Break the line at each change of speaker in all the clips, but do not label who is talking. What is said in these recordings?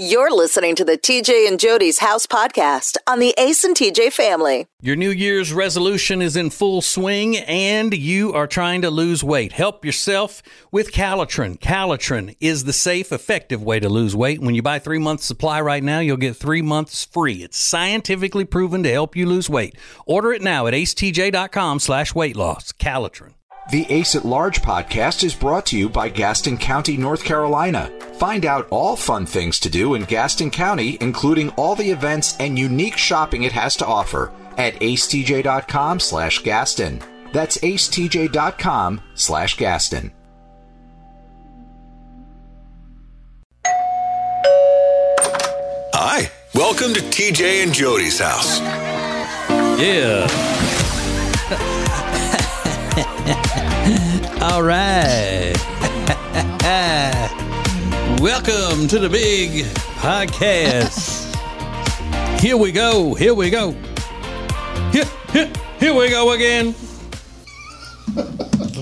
You're listening to the TJ and Jodi's House podcast on the Ace and TJ family.
Your New Year's resolution is in full swing and you are trying to lose weight. Help yourself with Calotren. Calotren is the safe, effective way to lose weight. When you buy three months supply right now, you'll get three months free. It's scientifically proven to help you lose weight. Order it now at acetj.com slash weight loss. Calotren.
The Ace at Large podcast is brought to you by Gaston County, North Carolina. Find out all fun things to do in Gaston County, including all the events and unique shopping it has to offer at acetj.com slash Gaston. That's acetj.com slash Gaston.
Hi, welcome to TJ and Jodi's house.
Yeah. All right. Welcome to the big podcast. Here we go. Here we go. Here, here, here we go again.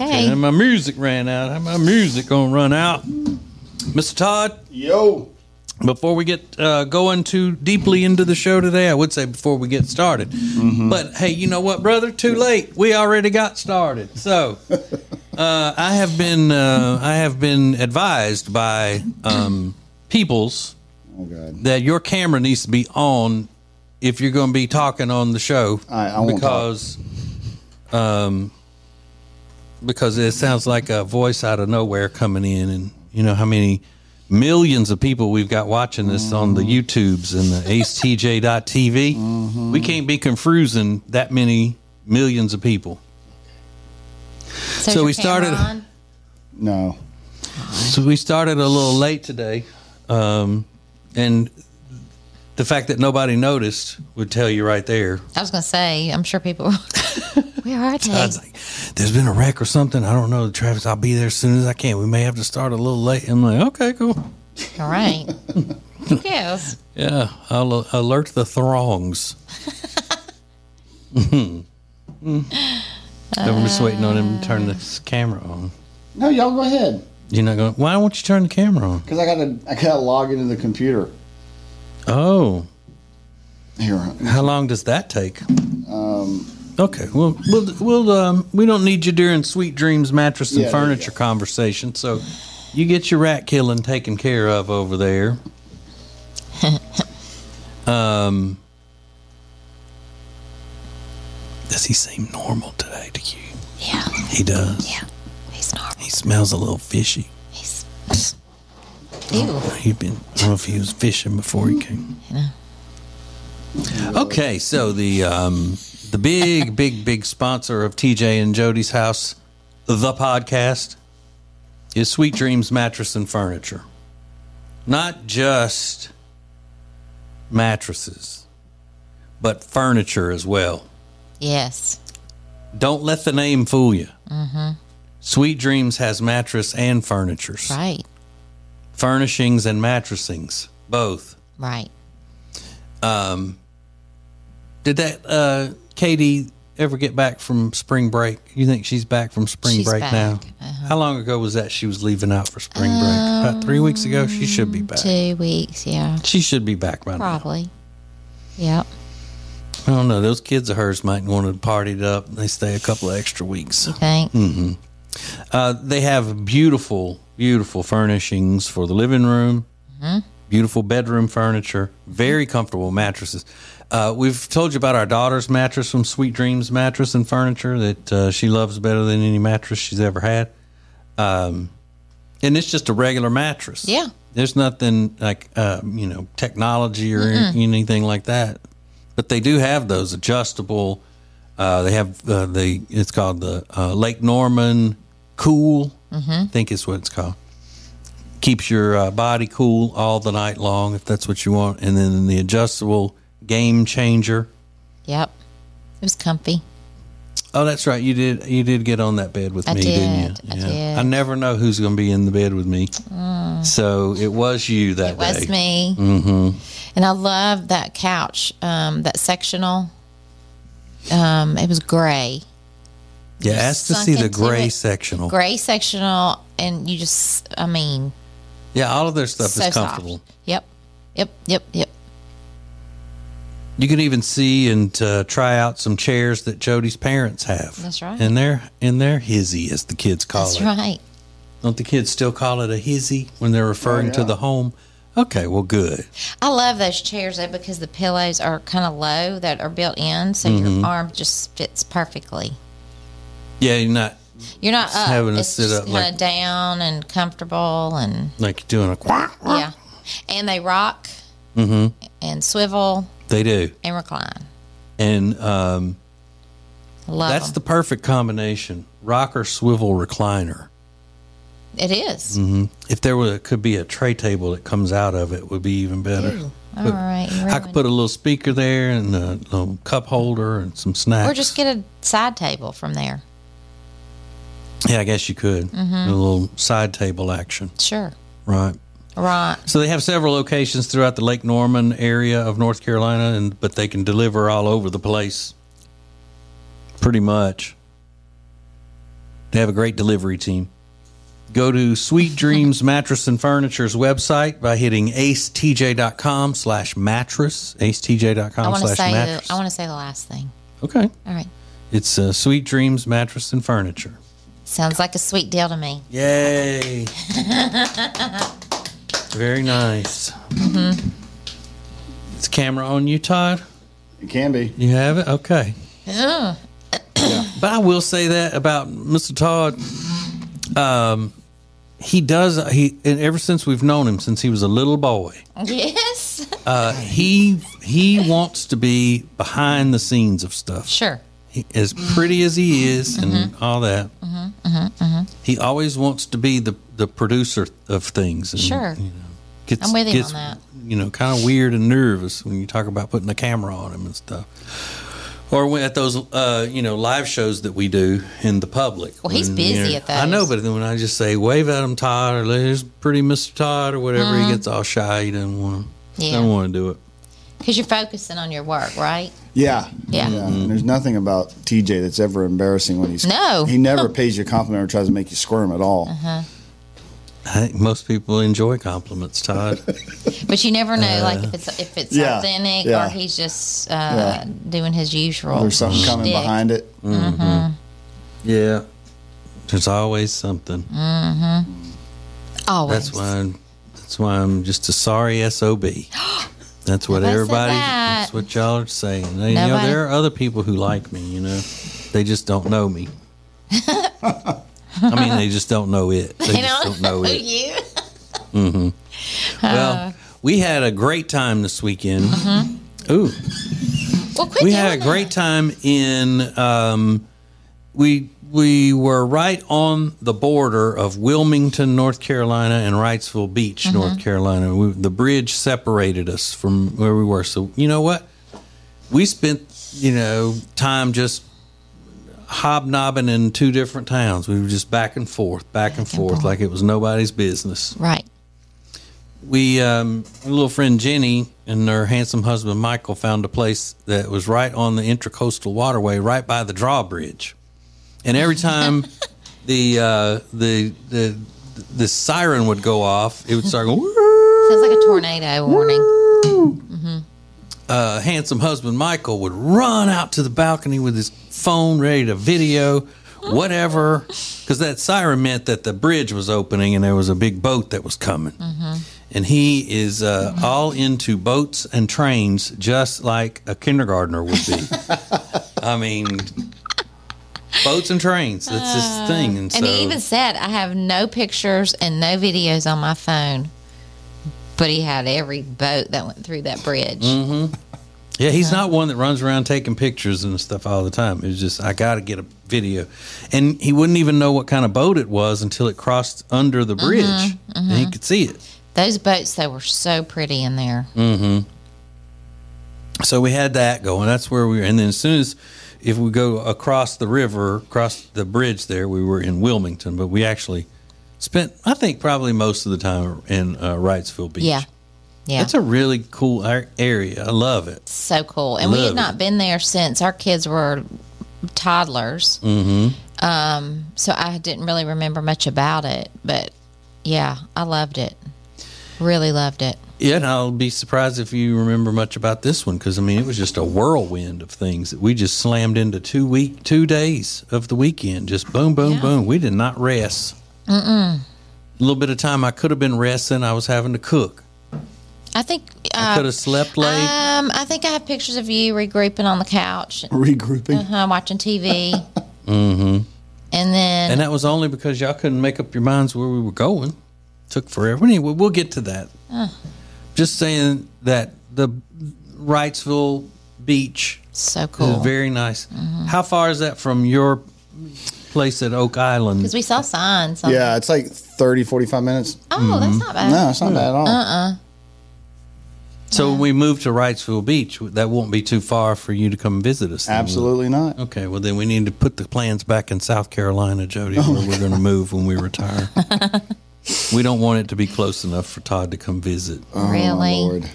Okay.
And my music ran out. How my music gonna run out? Mr. Todd,
Yo.
before we get uh, going too deeply into the show today, I would say before we get started. But hey, you know what, brother? Too late. We already got started. So uh, I have been uh, I have been advised by um, peoples
Oh God.
that your camera needs to be on if you're going to be talking on the show.
I- I
because um because it sounds like a voice out of nowhere coming in and you know how many millions of people we've got watching this on the YouTubes and the acetj.tv
Mm-hmm.
we can't be confusing that many millions of people
So,
So we started-
on?
No.
So we started a little late today, um, and the fact that nobody noticed would tell you right there.
I was going to say, I'm sure people. Where are they?
I was like, "There's been a wreck or something. I don't know the traffic. I'll be there as soon as I can. We may have to start a little late." I'm like, "Okay, cool.
All right. Who cares?
Yeah, I'll alert the throngs." I'm just waiting on him to turn this camera on.
No, y'all go ahead.
You're not going. Why won't you turn the camera on?
Cause I gotta, I gotta log into the computer.
Oh,
Here.
How long does that take? okay, well, we'll, we'll um, we don't need you during Sweet Dreams mattress and
Yeah, there you
furniture conversation. So you get your rat killing taken care of over there. um, does he seem normal today to you?
Yeah.
He does.
Yeah. He's normal.
He smells a little fishy.
He's. Ew.
He'd been. I don't know if he was fishing before he came. Yeah. Okay, so the um, the big, big, big sponsor of TJ and Jodi's house, the podcast, is Sweet Dreams Mattress and Furniture. Not just mattresses, but furniture as well.
Yes.
Don't let the name fool you. Sweet Dreams has mattress and furnitures,
Right.
furnishings and mattressings, both.
Right.
Um, did that uh, Katie ever get back from spring break? You think she's back from spring
She's
break
back.
now?
Uh-huh.
How long ago was that she was leaving out for spring break? About three weeks ago. She should be back.
Two weeks. Yeah.
She should be back by now.
Probably. Yep.
I don't know. Those kids of hers might want to party it up. They stay a couple of extra weeks.
You think?
Mm. Uh, they have beautiful, beautiful furnishings for the living room, Mm-hmm. beautiful bedroom furniture, very comfortable mattresses. Uh, we've told you about our daughter's mattress from Sweet Dreams Mattress and Furniture that uh, she loves better than any mattress she's ever had. Um, and it's just a regular mattress.
Yeah.
There's nothing like, uh, you know, technology or anything like that. But they do have those adjustable. Uh, they have uh, the it's called the uh, Lake Norman Cool. I think is what it's called. Keeps your uh, body cool all the night long if that's what you want. And then the adjustable Game Changer.
Yep. It was comfy.
Oh, that's right. You did. You did get on that bed with
I
me,
did.
didn't you?
I did.
I never know who's going to be in the bed with me. So it was you that
It was me. Mm-hmm. And I love that couch, um, that sectional. Um, it was gray.
Yeah, ask to see the gray
it.
sectional.
Gray sectional. And you just, I mean,
Yeah, all of their stuff
so
is comfortable.
soft. Yep. Yep, yep, yep.
You can even see and uh, try out some chairs that Jodi's parents have.
That's right.
And they're in their hizzy, as the kids call
That's
it.
That's right.
Don't the kids still call it a hizzy when they're referring to
yeah.
the home? Okay, well, good.
I love those chairs though because the pillows are kind of low that are built in, so
Mm-hmm.
your arm just fits perfectly.
Yeah, you're not
You're not up.
having to
it's
sit
just
up
kind
like-
down and comfortable, and
like you're doing a quack.
yeah, and they rock mm-hmm. and swivel
They do.
and recline.
And um,
Love
that's
them.
the perfect combination rocker, swivel, recliner.
It is.
Mm-hmm. If there were, could be a tray table that comes out of it, would be even better.
Ooh, all right, you
I could put a little speaker there and a little cup holder and some snacks.
Or just get a side table from there.
yeah, I guess you could.
Mm-hmm.
A little side table action,
Sure.
right?
Right.
So they have several locations throughout the Lake Norman area of North Carolina, and but they can deliver all over the place. Pretty much. They have a great delivery team. Go to Sweet Dreams Mattress and Furniture's website by hitting acetj.com slash mattress,
I
acetj.com
want to
slash
say
mattress.
the, I want to say the last thing.
okay.
All right.
It's uh, Sweet Dreams Mattress and Furniture.
Sounds like a sweet deal to me.
Yay. Very nice.
Mm-hmm.
Is camera on you, Todd?
It can be.
You have it? Okay.
Yeah.
But I will say that about Mr. Todd. Um, he does, he, and ever since we've known him, since he was a little boy,
Yes.
uh, he he wants to be behind the scenes of stuff.
Sure.
He, as pretty as he is and
Mm-hmm.
all that, he always wants to be the, the producer of things. And,
Sure.
You know, gets,
I'm with him
gets,
on that.
You know, kind of weird and nervous when you talk about putting a camera on him and stuff. Or when, at those, uh, you know, live shows that we do in the public.
Well, he's
when,
busy
you know,
at those.
I know, but then when I just say wave at him, Todd, or there's pretty Mr. Todd, or whatever,
Mm-hmm.
he gets all shy. He doesn't want to.
Yeah.
Don't want to do it.
Because you're focusing on your work, right?
Yeah.
Yeah.
And there's nothing about TJ that's ever embarrassing when he's.
No.
He never pays you a compliment or tries to make you squirm at all.
Uh-huh.
I think most people enjoy compliments, Todd.
But you never know,
Uh,
like if it's if it's
Yeah,
authentic
yeah.
or he's just uh,
Yeah.
doing his usual.
There's something coming
shtick.
behind it.
yeah. There's always something.
Always.
That's why. I'm, that's why I'm just a sorry sob. That's what
Nobody
everybody.
that.
That's what y'all are saying. They- you know, there are other people who like me. You know, they just don't know me. I mean, they just don't know it. They, just don't know it.
you.
Well, we had a great time this weekend. Ooh,
Well, quit
we had a great time in. Um, we we were right on the border of Wilmington, North Carolina, and Wrightsville Beach,
Mm-hmm.
North Carolina. We, the bridge separated us from where we were. So you know what? We spent you know time just hobnobbing in two different towns. We were just back and forth, back and forth, like it was nobody's business
Right.
we um, a little friend Jenny and her handsome husband Michael found a place that was right on the intracoastal waterway, right by the drawbridge. And every time the uh, the the the siren would go off, it would start going.
Sounds like a tornado warning.
Uh, handsome husband Michael would run out to the balcony with his phone ready to video whatever because that siren meant that the bridge was opening and there was a big boat that was coming. And he is uh, all into boats and trains just like a kindergartner would be. I mean boats and trains that's his thing and,
And
so
he even said, I have no pictures and no videos on my phone. But he had every boat that went through that bridge.
Mm-hmm. Yeah, he's not one that runs around taking pictures and stuff all the time. It's just I got to get a video, and he wouldn't even know what kind of boat it was until it crossed under the mm-hmm, bridge, and he mm-hmm. could see it.
Those boats, they were so pretty in there. Mm-hmm.
So we had that going. That's where we were. And then as soon as if we go across the river, across the bridge there, we were in Wilmington. But we actually spent, I think, probably most of the time in uh, Wrightsville Beach.
Yeah. Yeah.
It's a really cool area. I love it.
so cool. And we had not
it.
been there since our kids were toddlers. Mm-hmm. Um, so I didn't really remember much about it. But yeah, I loved it. Really loved it.
Yeah, and I'll be surprised if you remember much about this one because I mean it was just a whirlwind of things that we just slammed into two week, two days of the weekend. Just boom, boom,
Yeah.
boom. We did not rest. Mm-mm. A little bit of time I could have been resting. I was having to cook.
I think
I
uh,
could have slept late.
um, I think I have pictures of you regrouping on the couch,
Regrouping.
uh, watching TV. mm-hmm. And then
and that was only because y'all couldn't make up your minds where we were going. Took forever. Anyway, we'll get to that. Just saying that the Wrightsville Beach
so
is
cool
very nice. How far is that from your place at Oak Island?
because we saw signs. On
Yeah, it's like 30, 45 minutes.
Oh, that's not mm-hmm. bad.
No, it's not bad at all.
Uh-uh.
So when we move to Wrightsville Beach, that won't be too far for you to come visit us. then, will it?
Absolutely not.
Okay, well then we need to put the plans back in South Carolina, Jodi, where we're going to move when we retire. we don't want it to be close enough for Todd to come visit.
Oh,
really?
Lord.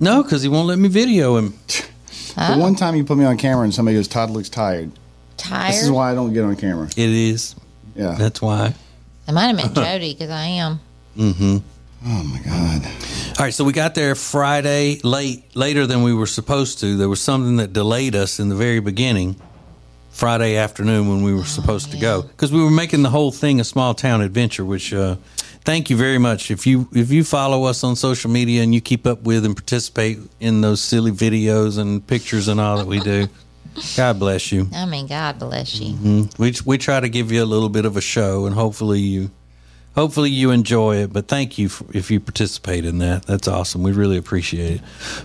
No, because he won't let me video him.
The one time you put me on camera and somebody goes, Todd looks tired.
Tired.
This is why I don't get on camera.
It is.
Yeah.
That's why.
I might have meant Jodi because I am. Mm-hmm.
Oh my God.
All right, so we got there Friday late, later than we were supposed to. There was something that delayed us in the very beginning, Friday afternoon when we were supposed to go, because we were making the whole thing a small town adventure. Which, uh, thank you very much. If you if you follow us on social media and you keep up with and participate in those silly videos and pictures and all that we do, God bless you.
I mean, God bless you.
Mm-hmm. We we try to give you a little bit of a show, and hopefully you, hopefully you enjoy it. But thank you for, if you participate in that. That's awesome. We really appreciate it.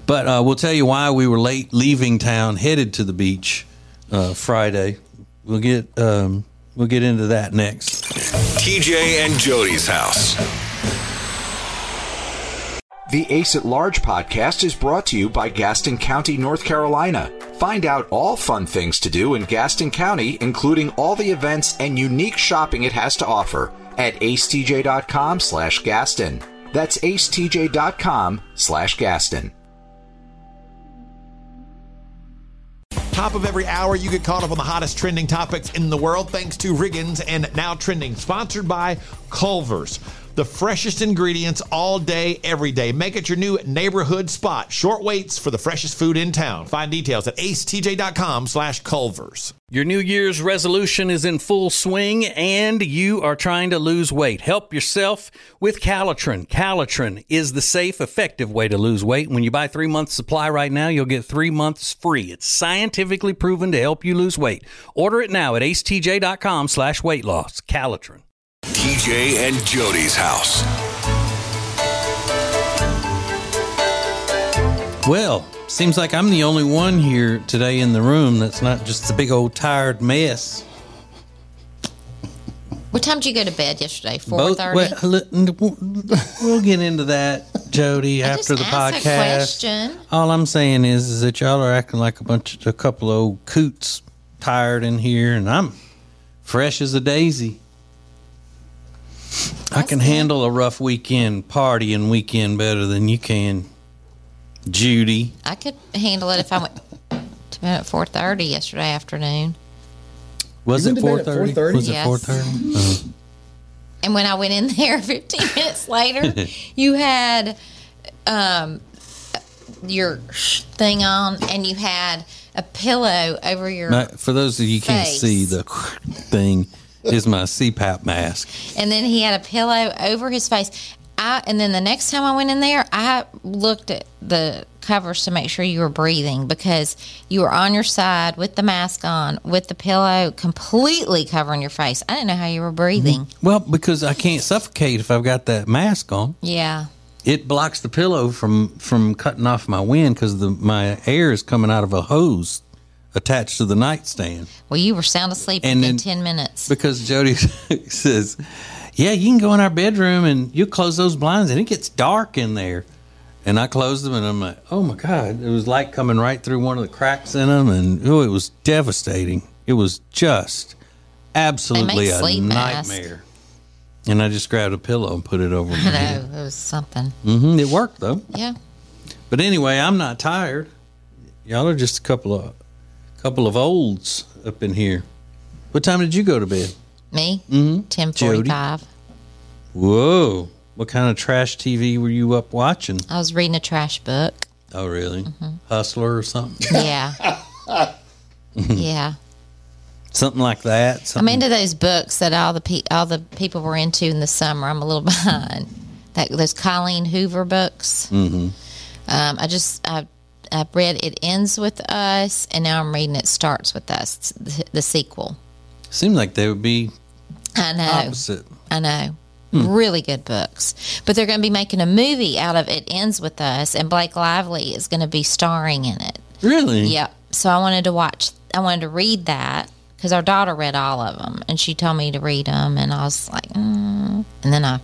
But uh, we'll tell you why we were late leaving town, headed to the beach uh, Friday. We'll get um, we'll get into that next.
TJ and Jodi's house.
The Ace at Large podcast is brought to you by Gaston County, North Carolina. Find out all fun things to do in Gaston County, including all the events and unique shopping it has to offer at acetj.com slash Gaston. That's acetj.com slash Gaston.
Top of every hour, you get caught up on the hottest trending topics in the world thanks to Riggins and Now Trending, sponsored by Culver's. The freshest ingredients all day, every day. Make it your new neighborhood spot. Short waits for the freshest food in town. Find details at acetj.com slash Culver's.
Your New Year's resolution is in full swing and you are trying to lose weight. Help yourself with Calotren. Calotren is the safe, effective way to lose weight. When you buy three months supply right now, you'll get three months free. It's scientifically proven to help you lose weight. Order it now at acetj.com slash weight loss. Calotren.
TJ and Jodi's house.
Well, seems like I'm the only one here today in the room that's not just a big old tired mess.
What time did you go to bed yesterday? Four thirty.
Well, we'll get into that, Jodi,
I
after
just
the
asked a
podcast.
question.
All I'm saying is, is that y'all are acting like a bunch of a couple of old coots, tired in here, and I'm fresh as a daisy. I can
good.
handle a rough weekend, party and weekend better than you can, Judy.
I could handle it if I went to bed at four thirty yesterday afternoon.
Was
You
it
went
four
to bed at
thirty?
4:30?
Was it
Yes.
four thirty?
And when I went in there 15 minutes later, you had um, your thing on and you had a pillow over your.
My, for those of you who can't
Face.
see, the thing is my CPAP mask.
and then he had a pillow over his face. I, and then the next time I went in there, I looked at the covers to make sure you were breathing because you were on your side with the mask on, with the pillow completely covering your face. I didn't know how you were breathing. Mm-hmm.
Well, because I can't suffocate if I've got that mask on.
Yeah.
It blocks the pillow from from cutting off my wind because the my air is coming out of a hose attached to the nightstand.
Well, you were sound asleep
And
in
then-
10 minutes.
Because Jodi says, "Yeah, you can go in our bedroom and you close those blinds, and it gets dark in there." And I closed them, and I'm like, "Oh my god!" It was light coming right through one of the cracks in them, and oh, it was devastating. It was just absolutely a
mask.
nightmare. And I just grabbed a pillow and put it over my
I
head.
know. It was something.
hmm It worked though.
Yeah.
But anyway, I'm not tired. Y'all are just a couple of couple of olds up in here. What time did you go to bed?
Me? Mm-hmm. 1045.
Whoa. What kind of trash TV were you up watching?
I was reading a trash book.
Oh, really?
Mm-hmm.
Hustler or something?
Yeah. yeah.
something like that?
I'm into those books that all the pe- all the people were into in the summer. I'm a little behind. That those Colleen Hoover books. Mm-hmm. Um, I just I I read It Ends with Us, and now I'm reading It Starts with Us, the, the sequel.
Seemed like they would be
I know.
opposite.
I know. Really good books. But they're going to be making a movie out of It Ends With Us, and Blake Lively is going to be starring in it.
Really?
Yep. So I wanted to watch, I wanted to read that because our daughter read all of them, and she told me to read them, and I was like, mm. and then I,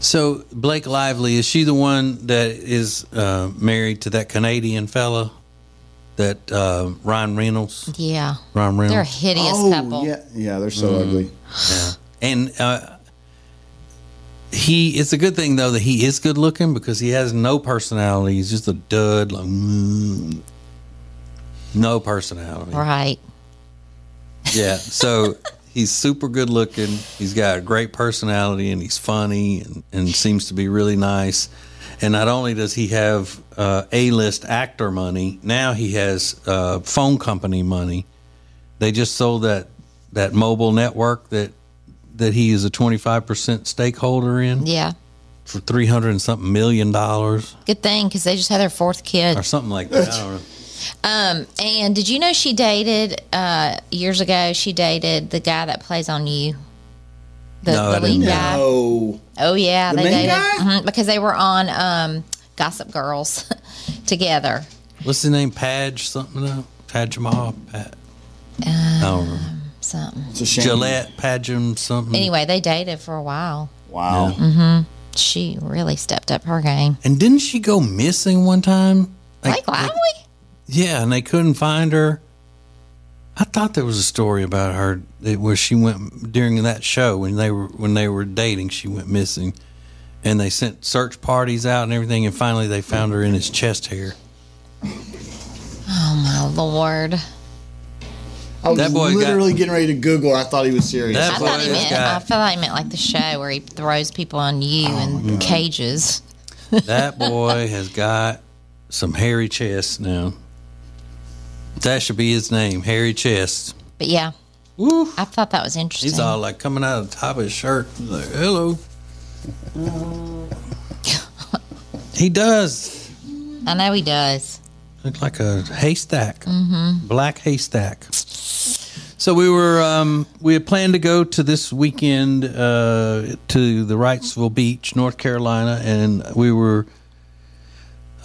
So Blake Lively is she the one that is uh, married to that Canadian fella, that uh, Ryan Reynolds?
yeah.
Ryan Reynolds.
They're a
Reynolds.
hideous
oh,
couple.
yeah, yeah, they're so ugly. Yeah.
And uh, he, it's a good thing though that he is good looking because he has no personality. He's just a dud, like mm, no personality.
Right.
Yeah. So he's super good looking. He's got a great personality and he's funny and, and seems to be really nice. And not only does he have uh, A-list actor money, now he has uh, phone company money. They just sold that that mobile network that that he is a 25% stakeholder in
Yeah.
for 300 and something million dollars
Good thing because they just had their fourth kid.
or something like that. I don't know.
Um, and did you know she dated uh, years ago? She dated the guy that plays on you, the,
No, I
the lead
didn't know.
guy.
Oh,
Oh yeah,
The
they
main
dated
guy?
mhm, because they were on um, Gossip Girls together.
What's his name? Padge something? though? Padge Jamal? Pat. I don't know.
Something.
it's a shame.
Gillette, Padgem, something.
Anyway, they dated for a while.
Wow.
She really stepped up her game.
And didn't she go missing one time?
Blake Lively.
Yeah, and they couldn't find her. I thought there was a story about her that where she went during that show when they were when they were dating. She went missing, and they sent search parties out and everything. And finally, they found her in his chest hair.
Oh my Lord.
I was
That boy got-
literally getting ready to Google. I thought he was serious.
That
I
boy
thought he meant.
got-
I felt like he meant like the show where he throws people on you oh, in cages.
That boy has got some hairy chest now. That should be his name, Harry chest.
But yeah,
Woo.
I thought that was interesting.
He's all like coming out of the top of his shirt. Like, hello. he does.
I know he does.
Look like a haystack, mm-hmm. black haystack. So we were um, we had planned to go to this weekend uh, to the Wrightsville Beach, North Carolina, and we were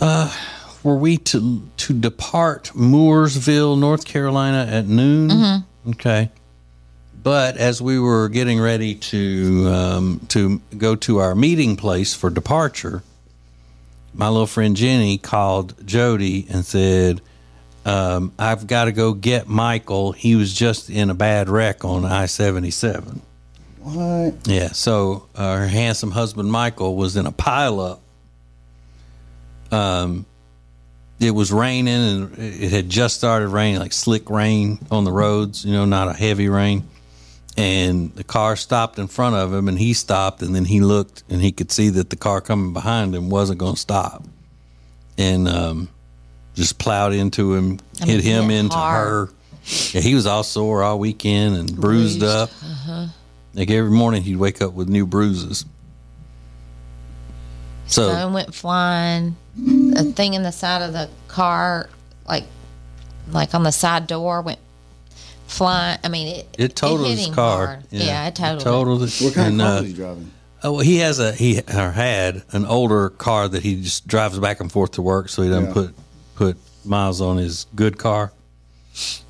uh, were we to to depart Mooresville, North Carolina at noon. Okay, but as we were getting ready to um, to go to our meeting place for departure, my little friend Jenny called Jody and said, um, "I've got to go get Michael. He was just in a bad wreck on I seventy seven.
What?
Yeah, so uh, her handsome husband Michael was in a pileup. Um, it was raining and it had just started raining, like slick rain on the roads. You know, not a heavy rain. And the car stopped in front of him, and he stopped, and then he looked, and he could see that the car coming behind him wasn't going to stop, and um, just plowed into him,
I mean,
hit him
hit
into
hard.
her. Yeah, he was all sore all weekend and bruised,
Bruised.
up. Like every morning, he'd wake up with new bruises. So
phone went flying. A thing in the side of the car, like like on the side door, went flying. I mean, it
it totaled
hit
his
him
car.
hard. Yeah, it totaled. it.
totaled it.
What kind
And,
of car
uh,
was he driving?
Oh, well, he has a he or had an older car that he just drives back and forth to work, so he doesn't
Yeah.
put put miles on his good car.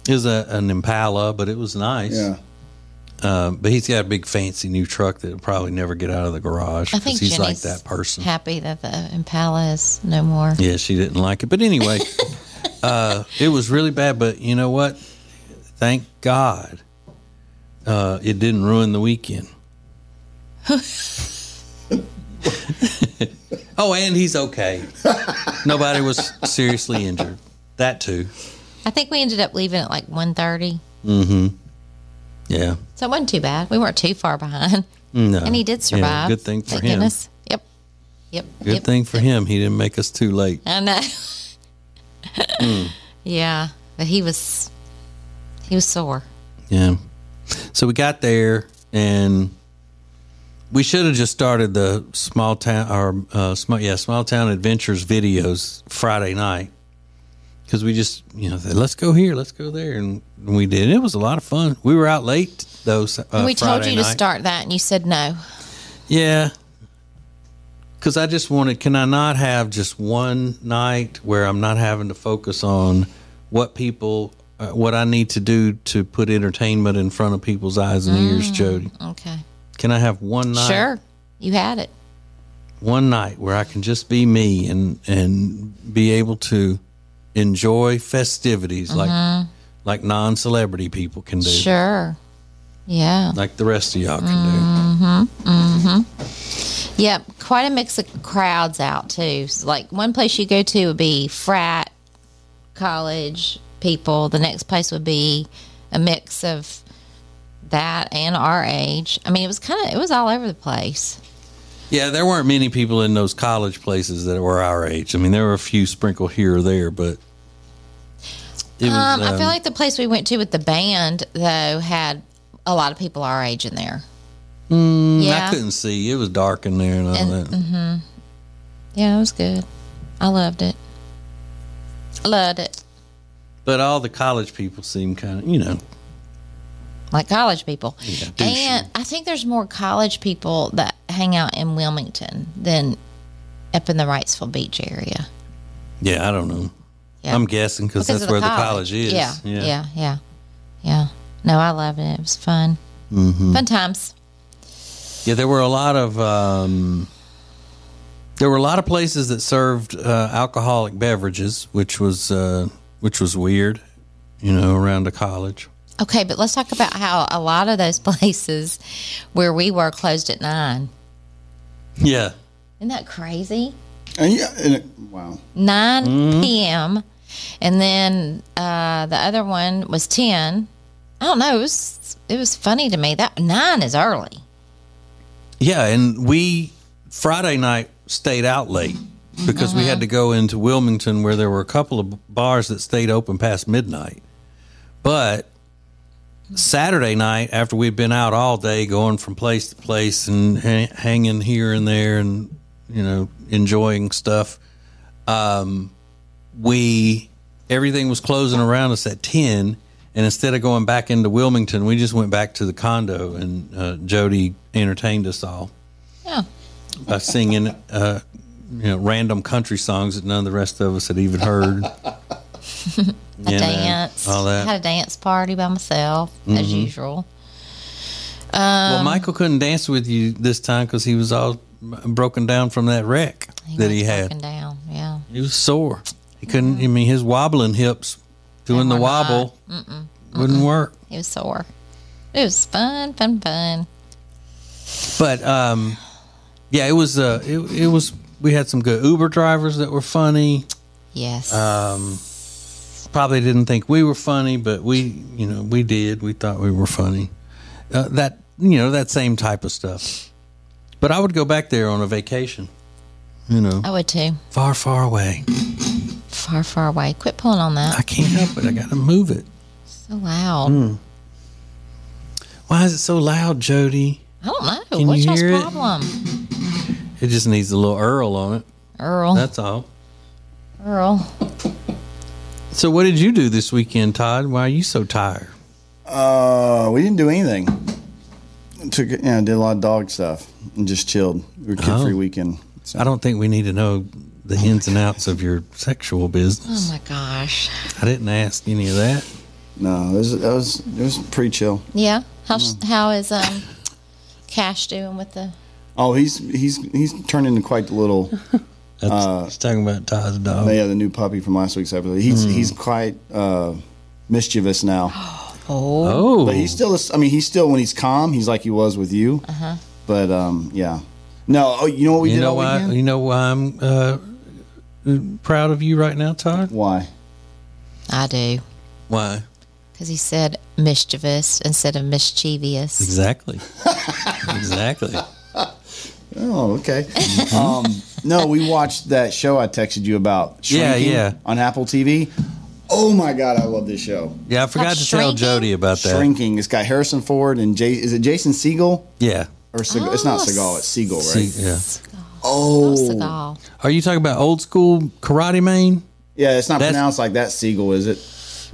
It was a, an Impala, but it was nice.
Yeah.
Um, but he's got a big fancy new truck that'll probably never get out of the garage
I
because
think
he's like that person.
Happy that the Impala is no more.
Yeah, she didn't like it. But anyway, uh, it was really bad. But you know what? Thank God uh, it didn't ruin the weekend. oh, and he's okay. Nobody was seriously injured. That too.
I think we ended up leaving at like 1.30.
Yeah.
so it wasn't too bad. We weren't too far behind,
No.
and he did
Yeah,
survive.
good thing for
Thank
him.
Goodness. Yep. Yep.
Good
yep,
thing for
yep.
him, he didn't make us too late.
I know.
Hmm.
Yeah, but he was he was sore.
Yeah. So we got there and we should have just started the small town or uh, small yeah small town adventures videos Friday night because we just you know said let's go here let's go there and we did it was a lot of fun we were out late though uh,
we told
Friday
you to start that, and you said no.
yeah because I just wanted can I not have just one night where I'm not having to focus on what people uh, what I need to do to put entertainment in front of people's eyes and ears Jody
Okay.
can I have one night
Sure. You had it.
one night where I can just be me and and be able to enjoy festivities like like non celebrity people can do,
Mm-hmm. Sure. Yeah.
like the rest of y'all can do. Mm-hmm.
Yep. Quite a mix of crowds out too. So, like one place you go to would be frat, college people. The next place would be a mix of that and our age. I mean, it was kind of it was all over the place.
Yeah, there weren't many people in those college places that were our age. I mean, there were a few sprinkled here or there, but it was,
Um, I
um,
feel like the place we went to with the band though had a lot of people our age in there.
I
yeah.
couldn't see. It was dark in there and all
And-
that.
Yeah, it was good. I loved it. I loved it.
But all the college people seemed kind of, you know,
Like college people.
douchey.
and I think there's more college people that hang out in Wilmington than up in the Wrightsville Beach area.
yeah, I don't know.
Yeah.
I'm guessing because that's
of
where the college is.
Yeah, yeah, yeah, yeah. No, I loved it. It was fun.
Mm-hmm.
Fun times.
Yeah, there were a lot of um, there were a lot of places that served uh, alcoholic beverages, which was uh, which was weird, you know, around the college.
Okay, but let's talk about how a lot of those places where we were closed at nine.
Yeah,
Isn't that crazy?
And yeah, and it, wow.
9
Mm-hmm.
p.m. And then uh, the other one was 10. I don't know. It was, it was funny to me. That nine is early.
yeah, and we Friday night stayed out late because we had to go into Wilmington where there were a couple of bars that stayed open past midnight, but. Saturday night, after we'd been out all day, going from place to place and ha- hanging here and there, and you know, enjoying stuff, um, we everything was closing around us at 10 and instead of going back into wilmington we just went back to the condo and uh, jodi entertained us all
Yeah.
by singing uh, you know random country songs that none of the rest of us had even heard
A
You
dance.
all that Mm-hmm.
Had a dance party by myself, as usual.
well michael couldn't dance with you this time because he was all broken down from that wreck that he had
broken down. Yeah.
he was sore he couldn't i mean his wobbling hips doing the
were not.
wobble wouldn't work
It was sore. It was fun, fun, fun.
But um, yeah, it was. Uh, it, it was. We had some good Uber drivers that were funny.
Yes.
Um, probably didn't think we were funny, but we, you know, we did. We thought we were funny. Uh, that you know that same type of stuff. But I would go back there on a vacation. You know,
I would too.
far, far away.
Far, far away. Quit pulling on that.
I can't help it. I got to move it.
so loud.
Hmm. Why is it so loud, Jodi?
I don't know.
Can
What's
you
y'all's
hear it? It just needs a little Earl on it.
Earl.
That's all.
Earl.
So, what did you do this weekend, Todd? Why are you so tired?
Uh, we didn't do anything. Took it, yeah, did a lot of dog stuff and just chilled. We were kid free
Oh.
weekend. So.
I don't think we need to know the ins and outs of your sexual business.
Oh
business.
my gosh.
I didn't ask any of that.
No, it was, that was it was pretty chill.
Yeah. How how is um Cash doing with the
Oh, he's he's he's turned into quite the little.
That's,
Uh,
he's talking about Todd's dog.
yeah, the new puppy from last week's episode. He's
Hmm.
he's quite uh, mischievous now,
oh,
but he's still. I mean, he's still when he's calm, he's like he was with you. Uh-huh. But um, yeah. No, oh, you know what we
you
did
know
all
why?
weekend?
You know why I'm uh, proud of you right now, Todd?
Why?
I do.
Why?
Because he said mischievous instead of mischievous.
Exactly. exactly.
Oh, okay. um, no, we watched that show I texted you about.
Yeah,
Shrinking
yeah.
On Apple TV. Oh my god, I love this show.
Yeah, I forgot to tell Jodi about that.
Shrinking. It's got Harrison Ford and Jay. Is it Jason Segel
Yeah.
or Seg- it's not
Oh,
Seagal? It's Segel, right?
See, yeah.
oh, oh
Seagal.
Are you talking about old school karate man?
yeah. It's not
That's-
pronounced like that. Segel, is it?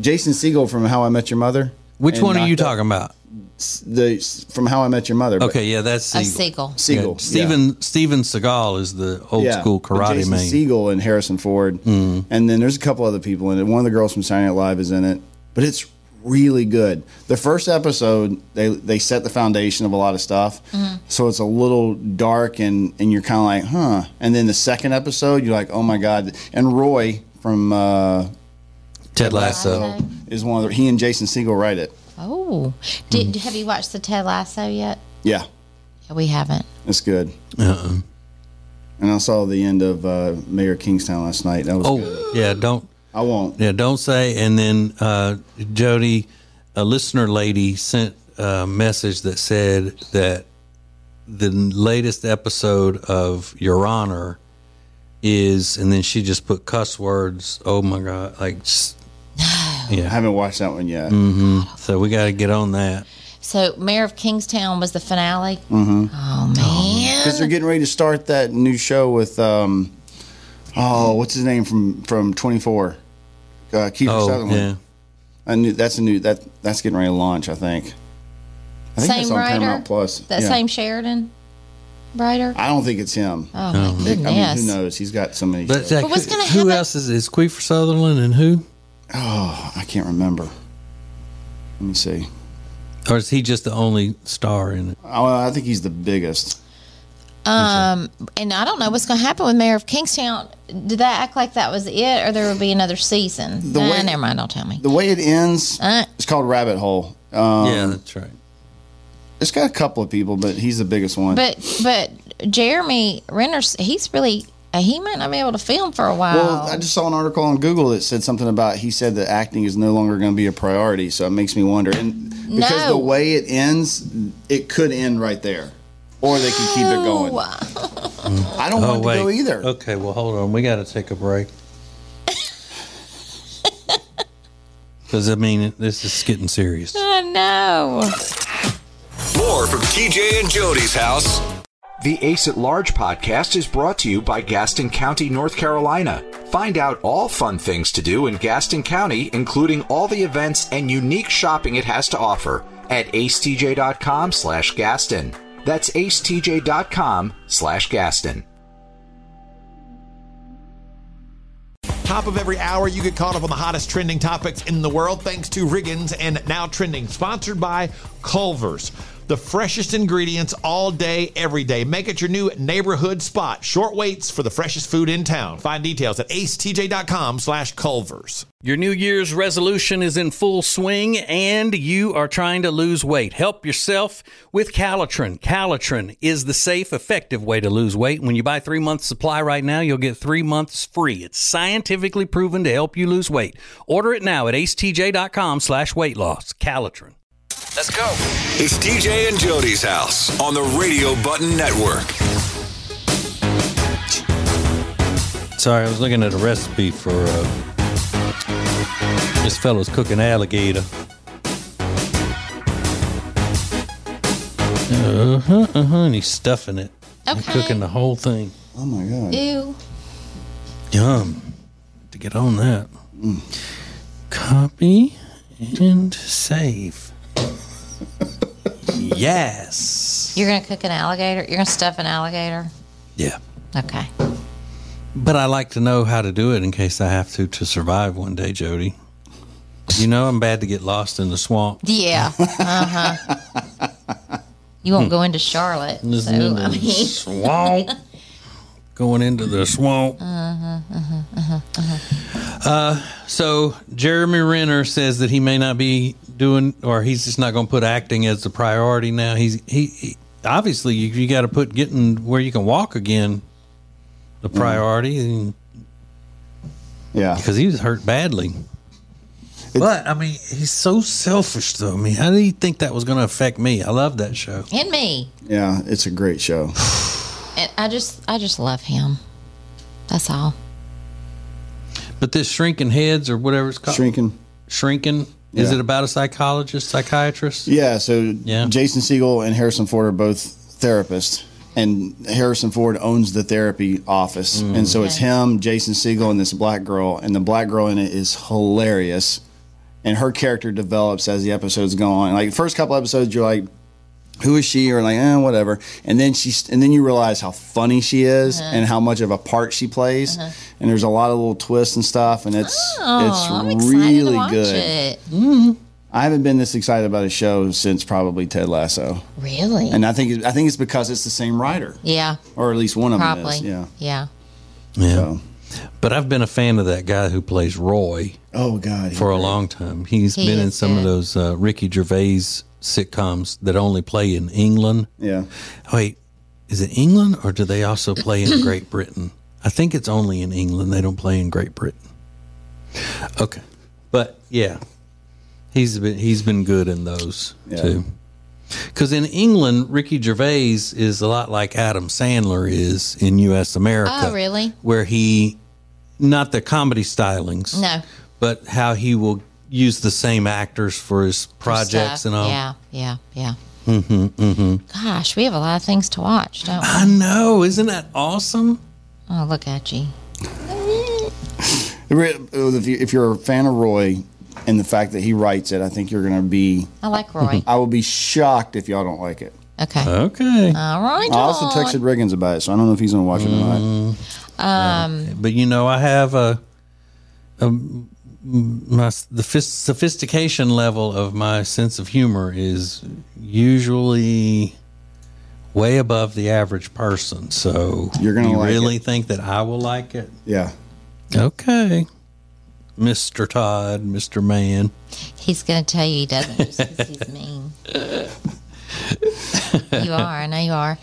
Jason Segel from How I Met Your Mother.
Which one are you
up-
talking about?
The from How I Met Your Mother.
Okay, yeah, that's
A
Siegel.
seagull.
Segel.
Yeah, Steven Steven Seagal is the old school karate
Jason
man. Mm.
Segel and Harrison Ford, and then there's a couple other people in it. One of the girls from Saturday Night Live is in it, but it's really good. The first episode, they they set the foundation of a lot of stuff, so it's a little dark and and you're kind of like, huh. And then the second episode, you're like, oh my god. And Roy from uh,
Ted Lasso.
Lasso.
is one of the, he and Jason Segel write it.
Oh, did have you watched the Ted Lasso yet?
Yeah,
Yeah, we haven't.
it's good.
Uh-uh.
And I saw the end of uh, Mayor Kingstown last night. That was
Oh,
good.
yeah, don't
I won't.
yeah, don't say. And then uh, Jodi, a listener lady, sent a message that said that the latest episode of Your Honor is, and then she just put cuss words. Oh my god, like, just,
I haven't watched that one yet.
So we got to get on that.
So, Mayor of Kingstown was the finale. Mm-hmm. Oh man,
because they're getting ready to start that new show with um oh what's his name from from 24 uh, Kiefer
Oh,
Sutherland
yeah.
I knew that's a new that that's getting ready to launch I think I think
same
that's on
writer.
Paramount Plus
That
Yeah.
same Sheridan writer.
I don't think it's him
Oh my goodness.
I mean who knows he's got so many
But,
shows.
like,
But what's
who-
gonna happen?
who else is is Queefer Sutherland and who?
Oh I can't remember let me see
Or is he just the only star in it?
oh, I think he's the biggest
Um, and I don't know what's going to happen with Mayor of Kingstown. Did that act like that was it, or there would be another season?
The
Nah,
way-
never mind. Don't tell me.
the way it ends
Uh.
it's called Rabbit Hole um,
yeah, that's right.
it's got a couple of people but he's the biggest one
But but Jeremy Renner, he's really uh, he might not be able to film for a while.
Well, I just saw an article on Google that said something about he said that acting is no longer going to be a priority. So it makes me wonder. And because
No.
the way it ends, it could end right there, or they could keep it going. I don't want it to oh, go either.
Okay, well, hold on. We got to take a break. Because, I mean, this is getting serious.
I know.
More from TJ and Jodi's house.
The Ace at Large podcast is brought to you by Gaston County, North Carolina. Find out all fun things to do in Gaston County, including all the events and unique shopping it has to offer at acetj.com slash Gaston. That's acetj.com slash Gaston.
Top of every hour, you get caught up on the hottest trending topics in the world thanks to Riggins and Now Trending, sponsored by Culver's. The freshest ingredients all day, every day. Make it your new neighborhood spot. Short waits for the freshest food in town. Find details at acetj.com slash Culver's.
Your New Year's resolution is in full swing and you are trying to lose weight. Help yourself with Calotren. Calotren is the safe, effective way to lose weight. When you buy three months supply right now, you'll get three months free. It's scientifically proven to help you lose weight. Order it now at acetj.com slash weight loss. Calotren.
Let's go. It's TJ and Jodi's house on the Radio Button Network.
Sorry, I was looking at a recipe for uh, this fellow's cooking alligator. Uh huh, uh huh. And he's stuffing it. And
Okay.
cooking the whole thing.
Oh my god!
Ew.
Yum. To get on that. Copy and save. Yes.
You're gonna cook an alligator. You're gonna stuff an alligator.
Yeah.
Okay.
But I like to know how to do it in case I have to to survive one day, Jodi. You know I'm bad to get lost in the swamp.
Yeah. Uh huh. you won't go into Charlotte. So I mean,
swamp. Going into the swamp. Uh, so Jeremy Renner says that he may not be doing, or he's just not going to put acting as the priority now. He's he, he obviously you, you got to put getting where you can walk again the mm-hmm. priority And,
Yeah,
because he was hurt badly. but I mean, he's so selfish though. I mean, how do you think that was going to affect me? I love that show.
and me.
yeah, it's a great show.
And I just, I just love him. That's all.
But this shrinking heads or whatever it's called,
Shrinking.
shrinking. Is
Yeah.
it about a psychologist, psychiatrist?
Yeah, so
Yeah.
Jason Segel and Harrison Ford are both therapists, and Harrison Ford owns the therapy office,
Mm.
and so it's him, Jason Segel, and this black girl, and the black girl in it is hilarious, and her character develops as the episodes go on. Like the first couple episodes, you're like. Who is she? Or like, eh, whatever. And then she's, and then you realize how funny she is
Uh-huh.
and how much of a part she plays. And there's a lot of little twists and stuff, and it's
Oh, I'm
it's really
to watch
good.
it.
I haven't been this excited about a show since probably Ted Lasso,
Really?
and I think I think it's because it's the same writer,
yeah,
or at least one of
probably.
them is. Yeah.
Yeah.
Yeah.
So,
But I've been a fan of that guy who plays Roy
oh God,
for a long time. He's
He
been in
is
some of those uh, Ricky Gervais sitcoms that only play in England.
yeah.
Wait, is it England or do they also play in Great Britain? I think it's only in England. They don't play in Great Britain. Okay, but yeah, he's been he's been good in those
Yeah.
too. Because in England, Ricky Gervais is a lot like Adam Sandler is in U.S. America.
Oh, really?
Where he, not the comedy stylings,
No.
but how he will use the same actors for his projects
Stuff.
and all.
Yeah, yeah, yeah. Mm-hmm, mm-hmm. Gosh, we have a lot of things to watch, don't we?
I know, isn't that awesome?
Oh, look at you.
If you- if you're a fan of Roy and the fact that he writes it, I think you're going to be.
I like Roy.
I will be shocked if y'all don't like it.
Okay.
Okay.
All right.
I also
Dawn.
texted Riggins about it, so I don't know if he's going to watch it or not.
but you know, I have a, a my the phys- sophistication level of my sense of humor is usually way above the average person. So
You're gonna
you
like
really
it.
think that I will like it?
Yeah.
Okay, Mister Todd, Mister Man.
He's going to tell you he doesn't just 'cause he's mean. you are. I know you are.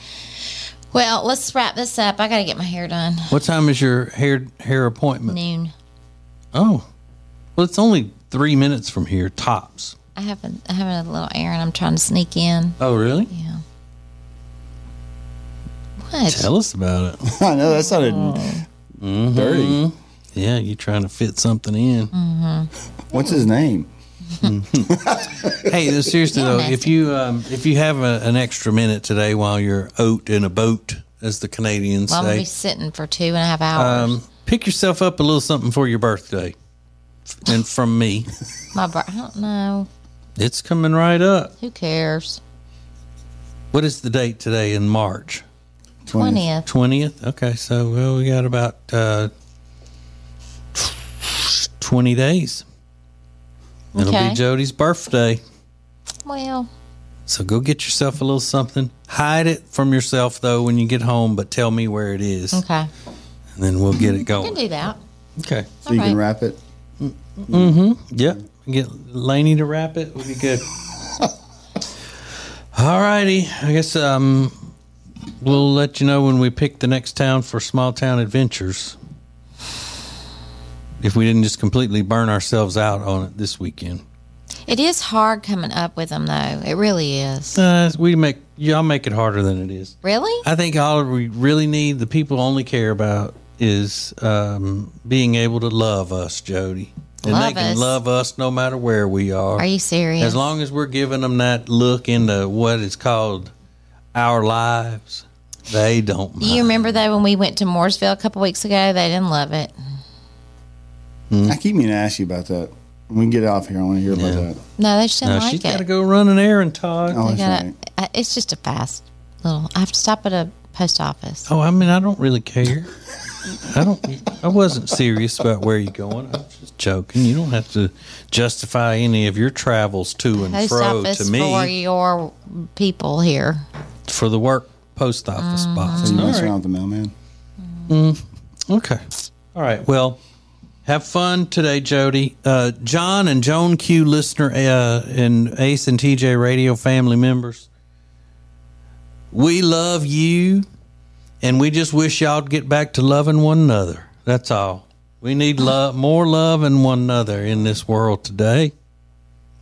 Well, let's wrap this up. I got to get my hair done.
What time is your hair hair appointment?
Noon.
Oh, well, it's only three minutes from here, tops.
I have a, I have a little errand I'm trying to sneak in.
Oh, really?
Yeah. What?
Tell us about it.
I know that sounded dirty.
Yeah, you're trying to fit something in.
What's his name?
Hey, seriously
Yeah,
though, if you um, if you have a, an extra minute today while you're out in a boat, as the Canadians
Well, I'm going to be
say,
sitting for two and a half hours.
um, pick yourself up a little something for your birthday, and from me,
my bro- I don't know.
it's coming right up.
Who cares?
What is the date today in March?
20th.
Twentieth. Okay, so well, we got about uh, twenty days. It'll
Okay.
be Jodi's birthday.
Well,
So go get yourself a little something. Hide it from yourself though when you get home, but tell me where it is,
okay.
and then we'll get it
I can
going.
do that.
Okay.
So you
All
can
right.
wrap it.
Yep. Get Laney to wrap it. Would be good. All righty. I guess um, we'll let you know when we pick the next town for small town adventures. If we didn't just completely burn ourselves out on it this weekend.
It is hard coming up with them, though. It really is.
Uh, we make y'all make it harder than it is.
Really?
I think all we really need, the people only care about, is um, being able to love us, Jodi. And
Love
they can
us?
love us no matter where we are.
Are you serious?
As long as we're giving them that look into what is called our lives, they don't mind.
you remember though when we went to Mooresville a couple weeks ago? They didn't love it. Hmm?
I keep meaning to ask you about that. When we get off here, I want to hear
Yeah.
about that.
No, they just didn't
Now,
like
she's
it.
got to go run an errand, Todd.
Oh,
gotta-
right.
I- it's just a fast little. I have to stop at a post office.
Oh, I mean, I don't really care. I don't. I wasn't serious about where you're going. I was just joking. You don't have to justify any of your travels to and
Post
fro
office
to me for
your people here.
for the work post office
Mm-hmm.
box.
So you mess around with the mailman.
Okay. All right. Well, have fun today, Jodi. Uh, John and Joan Q listener uh, and Ace and TJ radio family members. We love you, and we just wish y'all'd get back to loving one another. That's all. We need love, more love in one another in this world today.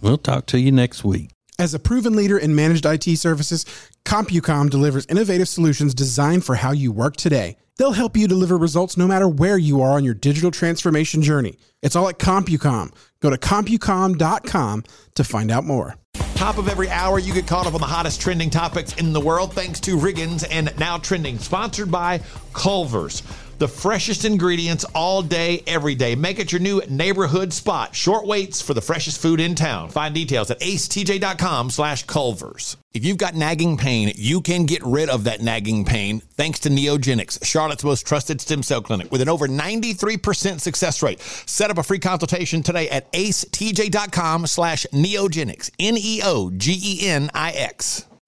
We'll talk to you next week.
As a proven leader in managed IT services, CompuCom delivers innovative solutions designed for how you work today. They'll help you deliver results no matter where you are on your digital transformation journey. It's all at CompuCom. Go to CompuCom.com to find out more.
Top of every hour, you get caught up on the hottest trending topics in the world thanks to Riggins and Now Trending, sponsored by Culver's. The freshest ingredients all day, every day. Make it your new neighborhood spot. Short waits for the freshest food in town. Find details at acetj.com slash Culver's. If you've got nagging pain, you can get rid of that nagging pain thanks to Neogenix, Charlotte's most trusted stem cell clinic with an over 93% success rate. Set up a free consultation today at acetj.com slash neogenix. N-E-O-G-E-N-I-X.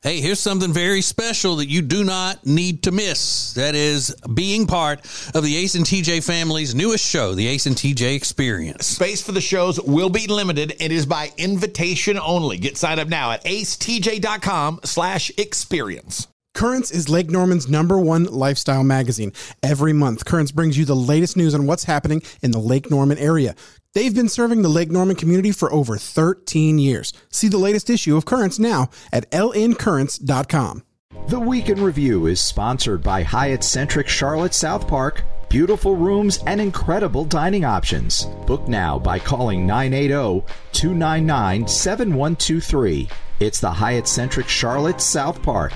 Hey, here's something very special that you do not need to miss. That is being part of the Ace and TJ family's newest show, the Ace and TJ Experience.
Space for the shows will be limited. It is by invitation only. Get signed up now at acetj.com slash experience.
Currents is Lake Norman's number one lifestyle magazine. Every month, Currents brings you the latest news on what's happening in the Lake Norman area. They've been serving the Lake Norman community for over 13 years. See the latest issue of Currents now at lncurrents.com.
The Week in Review is sponsored by Hyatt Centric Charlotte South Park. Beautiful rooms and incredible dining options. Book now by calling 980 299 7123. It's the Hyatt Centric Charlotte South Park.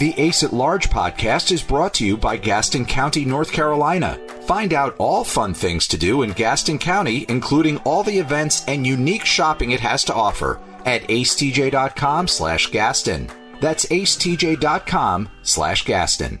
The Ace at Large podcast is brought to you by Gaston County, North Carolina. Find out all fun things to do in Gaston County, including all the events and unique shopping it has to offer at acetj.com slash Gaston. That's acetj.com slash Gaston.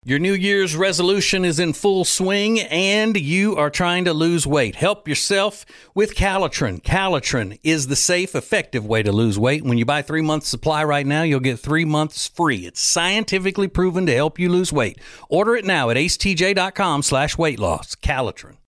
Your New Year's resolution is in full swing and you are trying to lose weight. Help yourself with Calotren. Calotren is the safe, effective way to lose weight. When you buy three months supply right now, you'll get three months free. It's scientifically proven to help you lose weight. Order it now at acetj.com slash weight loss. Calotren.